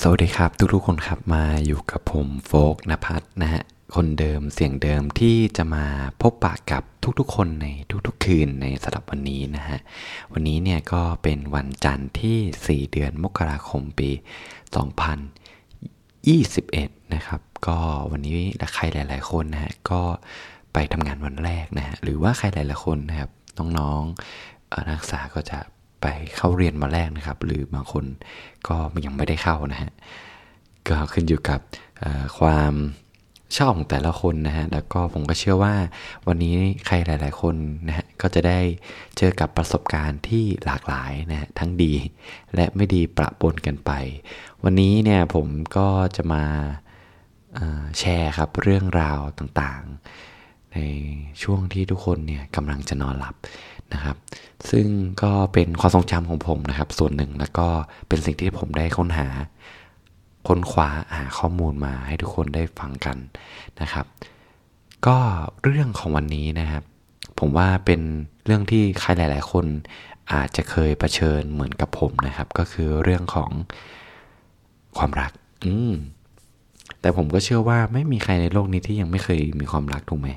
สวัสดีครับ ทุกๆคนครับมาอยู่กับผมโฟกนภัทรนะฮะคนเดิมเสียงเดิมที่จะมาพบปะกับทุกๆ คนในทุกๆ คืนในสำหรับวันนี้นะฮะวันนี้เนี่ยก็เป็นวันจันทร์ที่ 4 เดือนมกราคมปี 2021 นะครับ ก็วันนี้ใครหลายๆ คนนะฮะก็ไปทำงานวันแรกนะฮะหรือว่าใครหลายๆคนนะครับน้องๆนักศึกษาก็จะ ไปเข้าเรียนมาแรกนะครับ หรือบางคนก็ยังไม่ได้เข้านะฮะก็ขึ้นอยู่กับความชอบของแต่ละคนนะฮะ แล้วก็ผมก็เชื่อว่าวันนี้ใครหลาย ๆ คนนะฮะ ก็จะได้เจอกับประสบการณ์ที่หลากหลายนะฮะ ทั้งดีและไม่ดีประปนกันไป วันนี้เนี่ยผมก็จะมาแชร์ครับเรื่องราวต่าง ๆ ในช่วงที่ทุกคนเนี่ยกำลังจะนอนหลับนะครับ ซึ่งก็เป็นความทรงจำของผมนะครับ ส่วนหนึ่งแล้วก็เป็นสิ่งที่ผมได้ค้นหา ค้นคว้าหาข้อมูลมาให้ทุกคนได้ฟังกันนะครับ ก็เรื่องของวันนี้นะครับ ผมว่าเป็นเรื่องที่ใครหลาย ๆ คนอาจจะเคยเผชิญเหมือนกับผมนะครับ ก็คือเรื่องของความรัก อืมแต่ผมก็เชื่อว่าไม่มีใครในโลกนี้ที่ยังไม่เคยมีความรักถูกไหม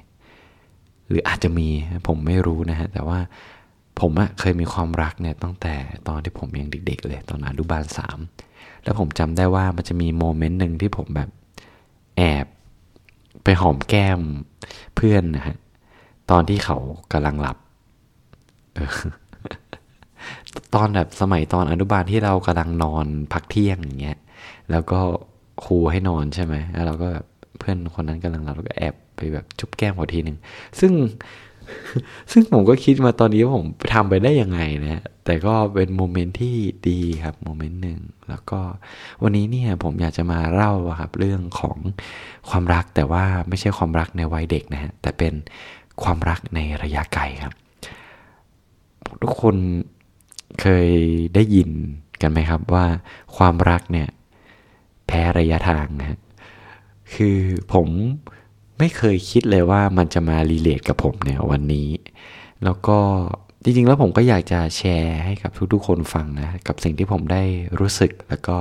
หรืออาจจะมีผมไม่รู้นะฮะ แต่ว่าผมอะเคยมีความรักเนี่ยตั้งแต่ตอนที่ผมยังเด็ก ๆ เลยตอนอนุบาลสามแล้วผมจำได้ว่ามันจะมีโมเมนต์หนึ่งที่ผมแบบแอบไปหอมแก้มเพื่อนนะฮะตอนที่เขากำลังหลับออตอนแบบสมัยตอนอนุบาลที่เรากำลังนอนพักเที่ยงอย่างเงี้ย แล้วก็ครูให้นอนใช่ไหมแล้วเราก็แบบเพื่อนคนนั้นกำลังหลับเราก็แอบ ไปแบบจุ๊บแก้มเขาทีหนึ่งซึ่งซึ่งผมก็คิดมาตอนนี้ว่าผมทำไปได้ยังไงนะ แต่ก็เป็นโมเมนต์ที่ดีครับโมเมนต์หนึ่ง แล้วก็วันนี้เนี่ยผมอยากจะมาเล่าครับเรื่องของความรักแต่ว่าไม่ใช่ความรักในวัยเด็กนะฮะ แต่เป็นความรักในระยะไกลครับ ทุกคนเคยได้ยินกันไหมครับว่าความรักเนี่ยแพ้ระยะทางนะคือผม ไม่เคยคิดเลยว่ามันจะมารีเลทกับผมเนี่ยวันนี้ แล้วก็จริงๆ แล้วผมก็อยากจะแชร์ให้กับทุกๆ คนฟังนะ กับสิ่งที่ผมได้รู้สึกแล้วก็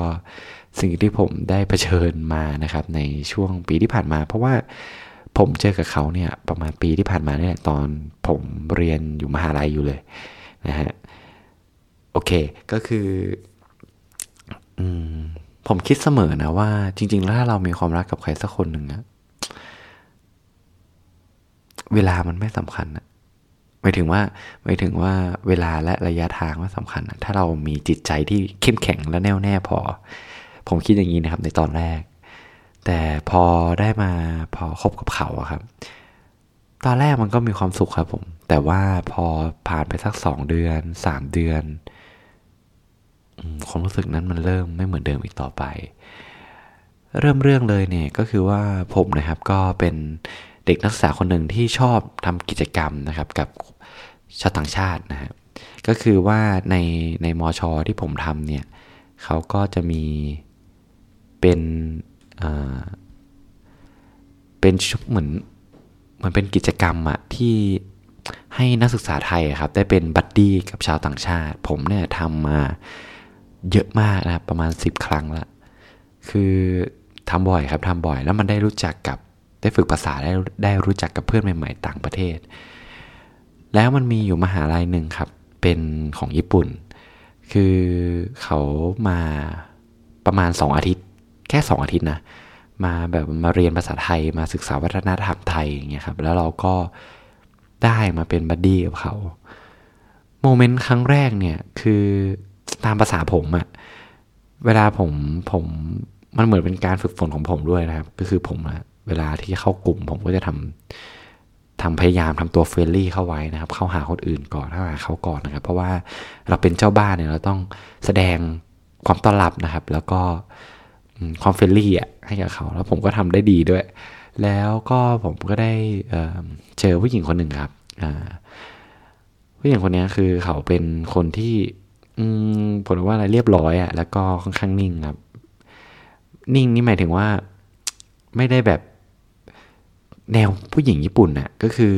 สิ่งที่ผมได้เผชิญมานะครับ ในช่วงปีที่ผ่านมา เพราะว่าผมเจอกับเขาเนี่ยประมาณปีที่ผ่านมาเนี่ยตอนผมเรียนอยู่มหาลัยอยู่เลยนะฮะโอเคก็คืออืมผมคิดเสมอนะว่าจริง ๆ แล้วถ้าเรามีความรักกับใครสักคนหนึ่งอะ เวลามันไม่สำคัญอะหมายถึงว่าหมายถึงว่าเวลาและระยะทางไม่สำคัญอะถ้าเรามีจิตใจที่เข้มแข็งและแน่วแน่พอ ผมคิดอย่างนี้นะครับ ในตอนแรก แต่พอได้มาพอคบกับเขาอะครับ ตอนแรกมันก็มีความสุขครับผม แต่ว่าพอผ่านไปสักสองเดือนสามเดือนความรู้สึกนั้นมันเริ่มไม่เหมือนเดิมอีกต่อไป เริ่มเรื่องเลยเนี่ยก็คือว่าผมนะครับก็เป็น เด็กนักศึกษาคนหนึ่งที่ชอบทำกิจกรรมนะครับกับชาวต่างชาตินะฮะก็คือว่าในในมอชอที่ผมทำเนี่ยเขาก็จะมีเป็นอ่าเป็นชุดเหมือนเหมือนเป็นกิจกรรมอะที่ให้นักศึกษาไทยครับ ได้เป็น buddy กับชาวต่างชาติ ผมเนี่ยทำมาเยอะมากนะรประมาณ 10 ครั้งละคือทำบ่อยครับทำบ่อยแล้วมันได้รู้จักกับ ได้ฝึกภาษาได้ได้รู้จักกับเพื่อนใหม่ๆ ต่างประเทศ แล้วมันมีอยู่มหาลัยหนึ่งครับ เป็นของญี่ปุ่น คือเขามาประมาณ 2 อาทิตย์ แค่ 2 อาทิตย์นะ มาแบบมาเรียนภาษาไทยมาศึกษาวัฒนธรรมไทยอย่างเงี้ยครับ แล้วเราก็ได้มาเป็นบัดดี้กับเขาโมเมนต์ครั้งแรกเนี่ยคือตามภาษาผมอะเวลาผมผมมันเหมือนเป็นการฝึกฝนของผมด้วยนะครับ ก็คือผมอะ เวลาที่เข้ากลุ่ม ผมก็จะททำพยายามทำตัว friendly เข้าไว้นะครับ เข้าหาคนอื่นก่อนเข้าหาเขาก่อนนะครับ เพราะว่าเราเป็นเจ้าบ้านเนี่ยเราต้องแสดงความต้อนรับนะครับ แล้วก็ความ friendly อะให้กับเขา แล้วผมก็ทำได้ดีด้วย แล้วก็ผมก็ได้เจอผู้หญิงคนหนึ่งครับผู้หญิงคนนี้คือเขาเป็นคนที่ผมว่าอะไรเรียบร้อยอะ่ะแล้วก็ค่อนข้างนิ่งครับ นิ่งนี่หมายถึงว่าไม่ได้แบบ แนวผู้หญิงญี่ปุ่นน่ะก็คือ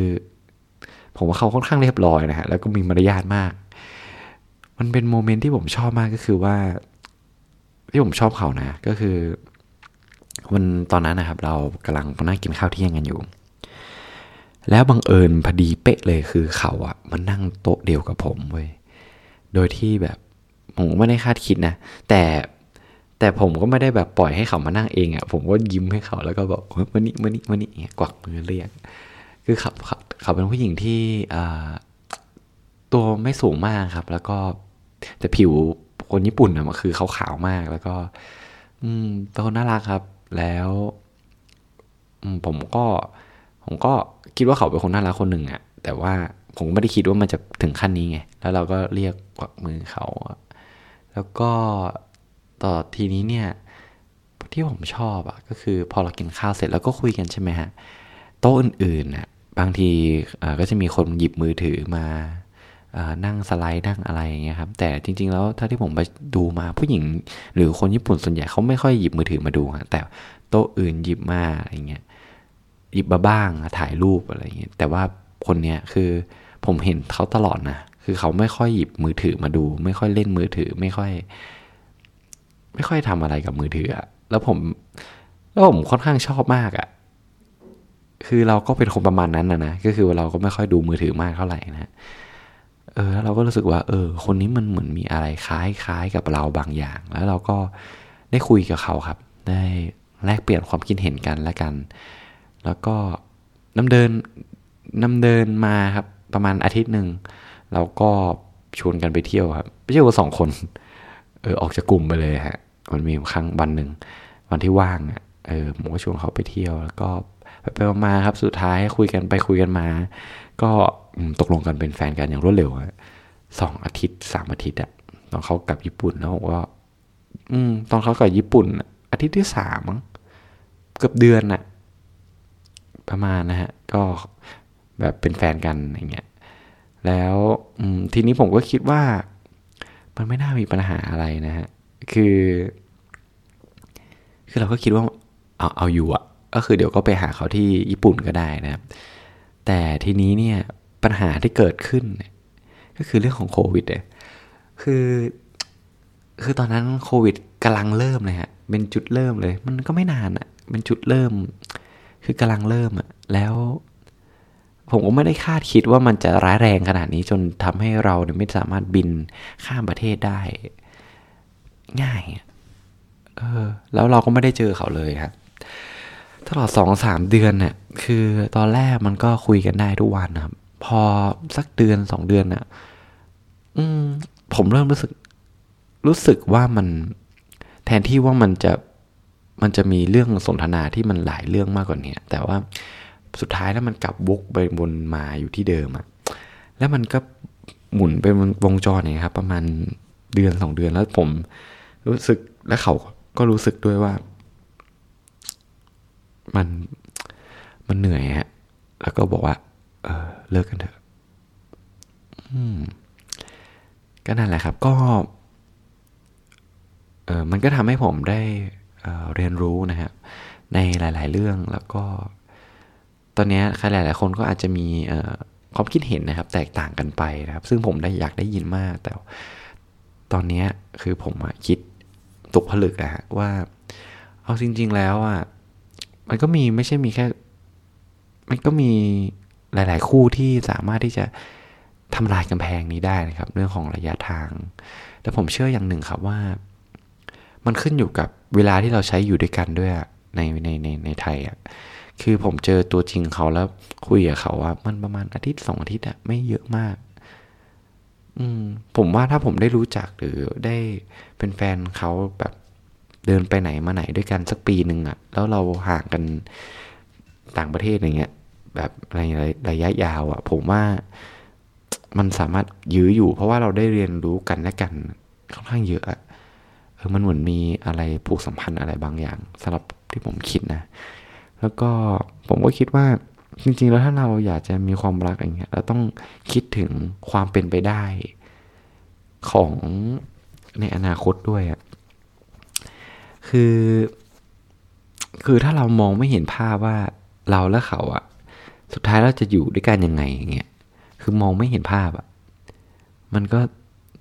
ผมว่าเขาค่อนข้างเรียบร้อยนะฮะแล้วก็มีมารยาทมาก มันเป็นโมเมนต์ที่ผมชอบมากก็คือว่า ที่ผมชอบเขานะก็คือวันตอนนั้นนะครับ เรากำลังนั่งกินข้าวเที่ยงกันอยู่ แล้วบังเอิญพอดีเป๊ะเลยคือเขาอะมันนั่งโต๊ะเดียวกับผมเว้ยโดยที่แบบผมไม่ได้คาดคิดนะ แต่ แต่ผมก็ไม่ได้แบบปล่อยให้เขามานั่งเองอะ่ะ ผมก็ยิ้มให้เขาแล้วก็บอกมานี่มานี่มานี่ยกวักมือเรียก คือเขาเขาเป็นผู้หญิงที่ตัวไม่สูงมากครับ แล้วก็แต่ผิวคนญี่ปุ่นอะมันคือเขาขาวมากแล้วก็ อืมเป็นคนน่ารักครับ แล้วผมก็ ผมก็คิดว่าเขาเป็นคนน่ารักคนหนึ่งอะ แต่ว่าผมไม่ได้คิดว่ามันจะถึงขั้นนี้ไง แล้วเราก็เรียกกวักมือเขา แล้วก็ ต่อทีนี้เนี่ยที่ผมชอบอะก็คือพอเรากินข้าวเสร็จแล้วก็คุยกันใช่ไหมฮะโต๊ะอื่นๆน่ะบางทีก็จะมีคนหยิบมือถือมานั่งสไลด์นั่งอะไรอย่างเงี้ยครับแต่จริง ๆ แล้วถ้าที่ผมไปดูมาผู้หญิง หรือคนญี่ปุ่นส่วนใหญ่เขาไม่ค่อยหยิบมือถือมาดูฮะแต่โต๊ะอื่นหยิบมาอะไรเงี้ยหยิบมาบ้างถ่ายรูปอะไรเงี้ยแต่ว่าคนเนี้ยคือผมเห็นเขาตลอดนะคือเขาไม่ค่อยหยิบมือถือมาดู ไม่ค่อยเล่นมือถือไม่ค่อย ไม่ค่อยทำอะไรกับมือถืออะแล้วผม แล้วผมค่อนข้างชอบมากอะคือเราก็เป็นคนประมาณนั้นนะนะ ก็คือเราก็ไม่ค่อยดูมือถือมากเท่าไหร่นะเออแล้วเราก็รู้สึกว่า เออ คนนี้มันเหมือนมีอะไรคล้ายคล้ายกับเราบางอย่าง แล้วเราก็ได้คุยกับเขาครับ ได้แลกเปลี่ยนความคิดเห็นกันและกัน แล้วก็นำเดินนำเดินมาครับ ประมาณอาทิตย์หนึ่งเราก็ชวนกันไปเที่ยวครับ ไปเที่ยวกันสองคน เออออกจากกลุ่มไปเลยฮะ มันมีครั้งวันหนึ่งวันที่ว่างอะเออผมก็ชวนเขาไปเที่ยวแล้วก็ไปไปมาครับสุดท้ายคุยกันไปคุยกันมา ก็ตกลงกันเป็นแฟนกันอย่างรวดเร็วสองอาทิตย์สามอาทิตย์อะตอนเขากลับญี่ปุ่นแล้วผมก็อืม ตอนเขากลับญี่ปุ่น อาทิตย์ที่สามมั้งเกือบเดือนอะประมาณนะฮะ ก็แบบเป็นแฟนกันอย่างเงี้ยแล้วทีนี้ผมก็คิดว่า มันไม่น่ามีปัญหาอะไรนะฮะ คือ คือเราก็คิดว่าเอาเอาอยู่อะก็คือเดี๋ยวก็ไปหาเขาที่ญี่ปุ่นก็ได้นะครับ แต่ทีนี้เนี่ยปัญหาที่เกิดขึ้น ก็คือเรื่องของโควิดเนี่ยคือ คือตอนนั้นโควิดกำลังเริ่มเลยฮะเป็นจุดเริ่มเลย มันก็ไม่นานอะเป็นจุดเริ่ม คือกำลังเริ่มอะแล้ว ผมก็ไม่ได้คาดคิดว่ามันจะร้ายแรงขนาดนี้จนทำให้เราเนี่ยไม่สามารถบินข้ามประเทศได้ ง่ายเออแล้วเราก็ไม่ได้เจอเขาเลยครับตลอดสองสามเดือนเนี่ยคือตอนแรกมันก็คุยกันได้ทุกวันนะครับ พอสักเดือนสองเดือนเนี่ยอืม ผมเริ่มรู้สึก รู้สึกว่ามันแทนที่ว่ามันจะมันจะมีเรื่องสนทนาที่มันหลายเรื่องมากกว่านี้แต่ว่าสุดท้ายแล้วมันกลับวกไปบนมาอยู่ที่เดิมอะแล้วมันก็หมุนเป็นวงจรเนี่ยครับ ประมาณ เดือนสองเดือนแล้วผมรู้สึกและเขาก็รู้สึกด้วยว่า มันมันเหนื่อยฮะ แล้วก็บอกว่า เออเลิกกันเถอะก็นั่นแหละครับ ก็ เออมันก็ทำให้ผมได้เเรียนรู้นะฮะในหลาย ๆ เรื่องแล้วก็ ตอนนี้ใครหลาย ๆ คนก็อาจจะมีความคิดเห็นนะครับ แตกต่างกันไปนะครับ ซึ่งผมได้อยากได้ยินมากแต่ ตอนนี้คือผมคิดตกผลึกอะว่า เอาจริง ๆ แล้วอะมันก็มีไม่ใช่มีแค่ มันก็มีหลาย ๆ คู่ที่สามารถที่จะทำลายกำแพงนี้ได้นะครับ เรื่องของระยะทาง แต่ผมเชื่ออย่างหนึ่งครับว่า มันขึ้นอยู่กับเวลาที่เราใช้อยู่ด้วยกันด้วยในในในในไทยอะคือผมเจอตัวจริงเขาแล้วคุยกับเขาว่ามันประมาณอาทิตย์สองอาทิตย์อะไม่เยอะมาก อืมผมว่าถ้าผมได้รู้จักหรือได้เป็นแฟนเขาแบบเดินไปไหนมาไหนด้วยกันสักปีหนึ่งอะแล้วเราห่างกันต่างประเทศอย่างเงี้ย แบบในระยะยาวอะผมว่ามันสามารถยื้ออยู่ เพราะว่าเราได้เรียนรู้กันและกันค่อนข้างเยอะอะเออมันเหมือนมีอะไรผูกสัมพันธ์อะไรบางอย่างสำหรับที่ผมคิดนะ แล้วก็ผมก็คิดว่า จริง ๆ แล้วถ้าเราอยากจะมีความรักอย่างเงี้ยเราต้องคิดถึงความเป็นไปได้ของในอนาคตด้วยอะคือ คือถ้าเรามองไม่เห็นภาพว่าเราและเขาอะสุดท้ายเราจะอยู่ด้วยกันยังไงอย่างเงี้ยคือมองไม่เห็นภาพอะมันก็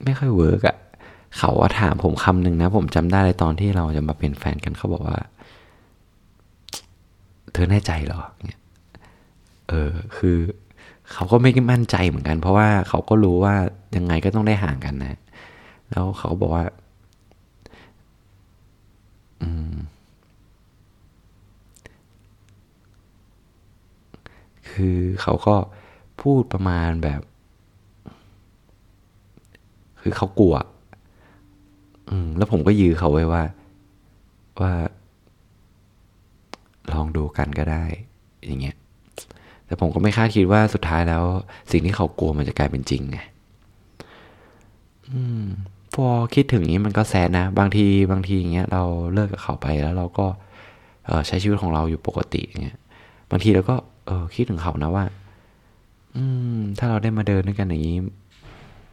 ไม่ค่อยเวิร์กอะเขาถามผมคำหนึ่งนะ ผมจำได้เลยตอนที่เราจะมาเป็นแฟนกันเขาบอกว่า เธอแน่ใจเหรอเนี่ย เออคือเขาก็ไม่มั่นใจเหมือนกัน เพราะว่าเขาก็รู้ว่ายังไงก็ต้องได้ห่างกันนะ แล้วเขาบอกว่า อืม คือเขาก็พูดประมาณแบบ คือเขากลัว อืม แล้วผมก็ยื้อเขาไว้ว่า ว่า ลองดูกันก็ได้ อย่างเงี้ย แต่ผมก็ไม่คาดคิดว่าสุดท้ายแล้ว สิ่งที่เขากลัวมันจะกลายเป็นจริงไงพอคิดถึงนี้มันก็แซนนะ บางทีบางทีอย่างเงี้ยเราเลิกกับเขาไปแล้วเราก็ใช้ชีวิตของเราอยู่ปกติอย่างเงี้ย บางทีเราก็เออคิดถึงเขานะว่า อืม ถ้าเราได้มาเดินด้วยกันอย่างนี้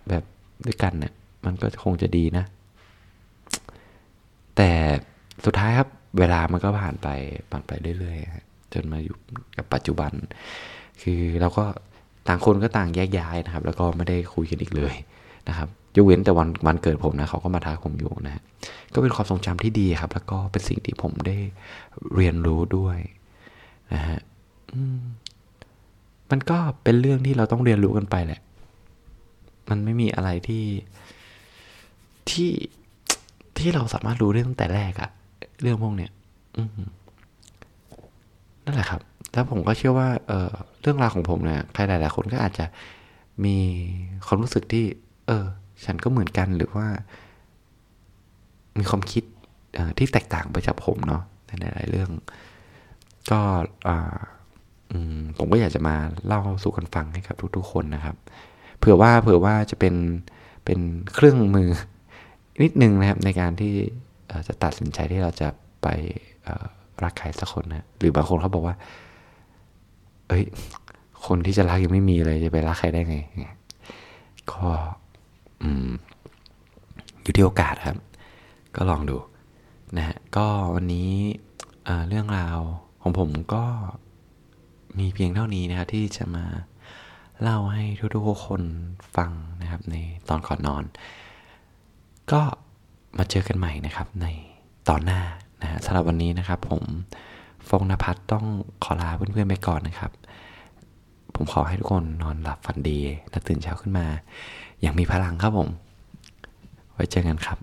แบบด้วยกันเนี่ยมันก็คงจะดีนะ แต่สุดท้ายครับ เวลามันก็ผ่านไปผ่านไปเรื่อยๆ จนมาอยู่กับปัจจุบัน คือเราก็ต่างคนก็ต่างแยกย้ายนะครับ แล้วก็ไม่ได้คุยกันอีกเลยนะครับยกเว้นแต่วันวันเกิดผมนะเขาก็มาทักผมอยู่นะ ก็เป็นความทรงจำที่ดีครับ แล้วก็เป็นสิ่งที่ผมได้เรียนรู้ด้วยนะฮะมันก็เป็นเรื่องที่เราต้องเรียนรู้กันไปแหละ มันไม่มีอะไรที่ที่ที่เราสามารถรู้ได้ตั้งแต่แรกอะเรื่องพวกเนี้ย นั่นแหละครับ แล้วผมก็เชื่อว่าเออเรื่องราวของผมเนี่ยใครหลาย ๆ คนก็อาจจะมีความรู้สึกที่ เออ ฉันก็เหมือนกันหรือว่า มีความคิดที่แตกต่างไปจากผมเนาะในหลาย ๆ เรื่อง ก็ผมก็อยากจะมาเล่าสู่กันฟังให้กับทุก ๆ คนนะครับ เผื่อว่าเผื่อว่าจะเป็นเป็นเครื่องมือนิดนึงนะครับในการที่จะตัดสินใจที่เราจะไป รักใครสักคนนะหรือบางคนเขาบอกว่า เอ้ย คนที่จะรักยังไม่มีเลยจะไปรักใครได้ไงก็อืมอยู่ที่โอกาสครับ ก็ลองดูนะฮะก็วันนี้เรื่องราวของผมก็มีเพียงเท่านี้นะครับที่จะมาเล่าให้ทุกๆคนฟังนะครับ ในตอนก่อนนอน ก็มาเจอกันใหม่นะครับในตอนหน้า นะฮะสำหรับวันนี้นะครับ ผมฟงนภัทรต้องขอลาเพื่อนๆไปก่อนนะครับ ผมขอให้ทุกคนนอนหลับฝันดีและตื่นเช้าขึ้นมา อย่างมีพลังครับผม ไว้เจอกันครับ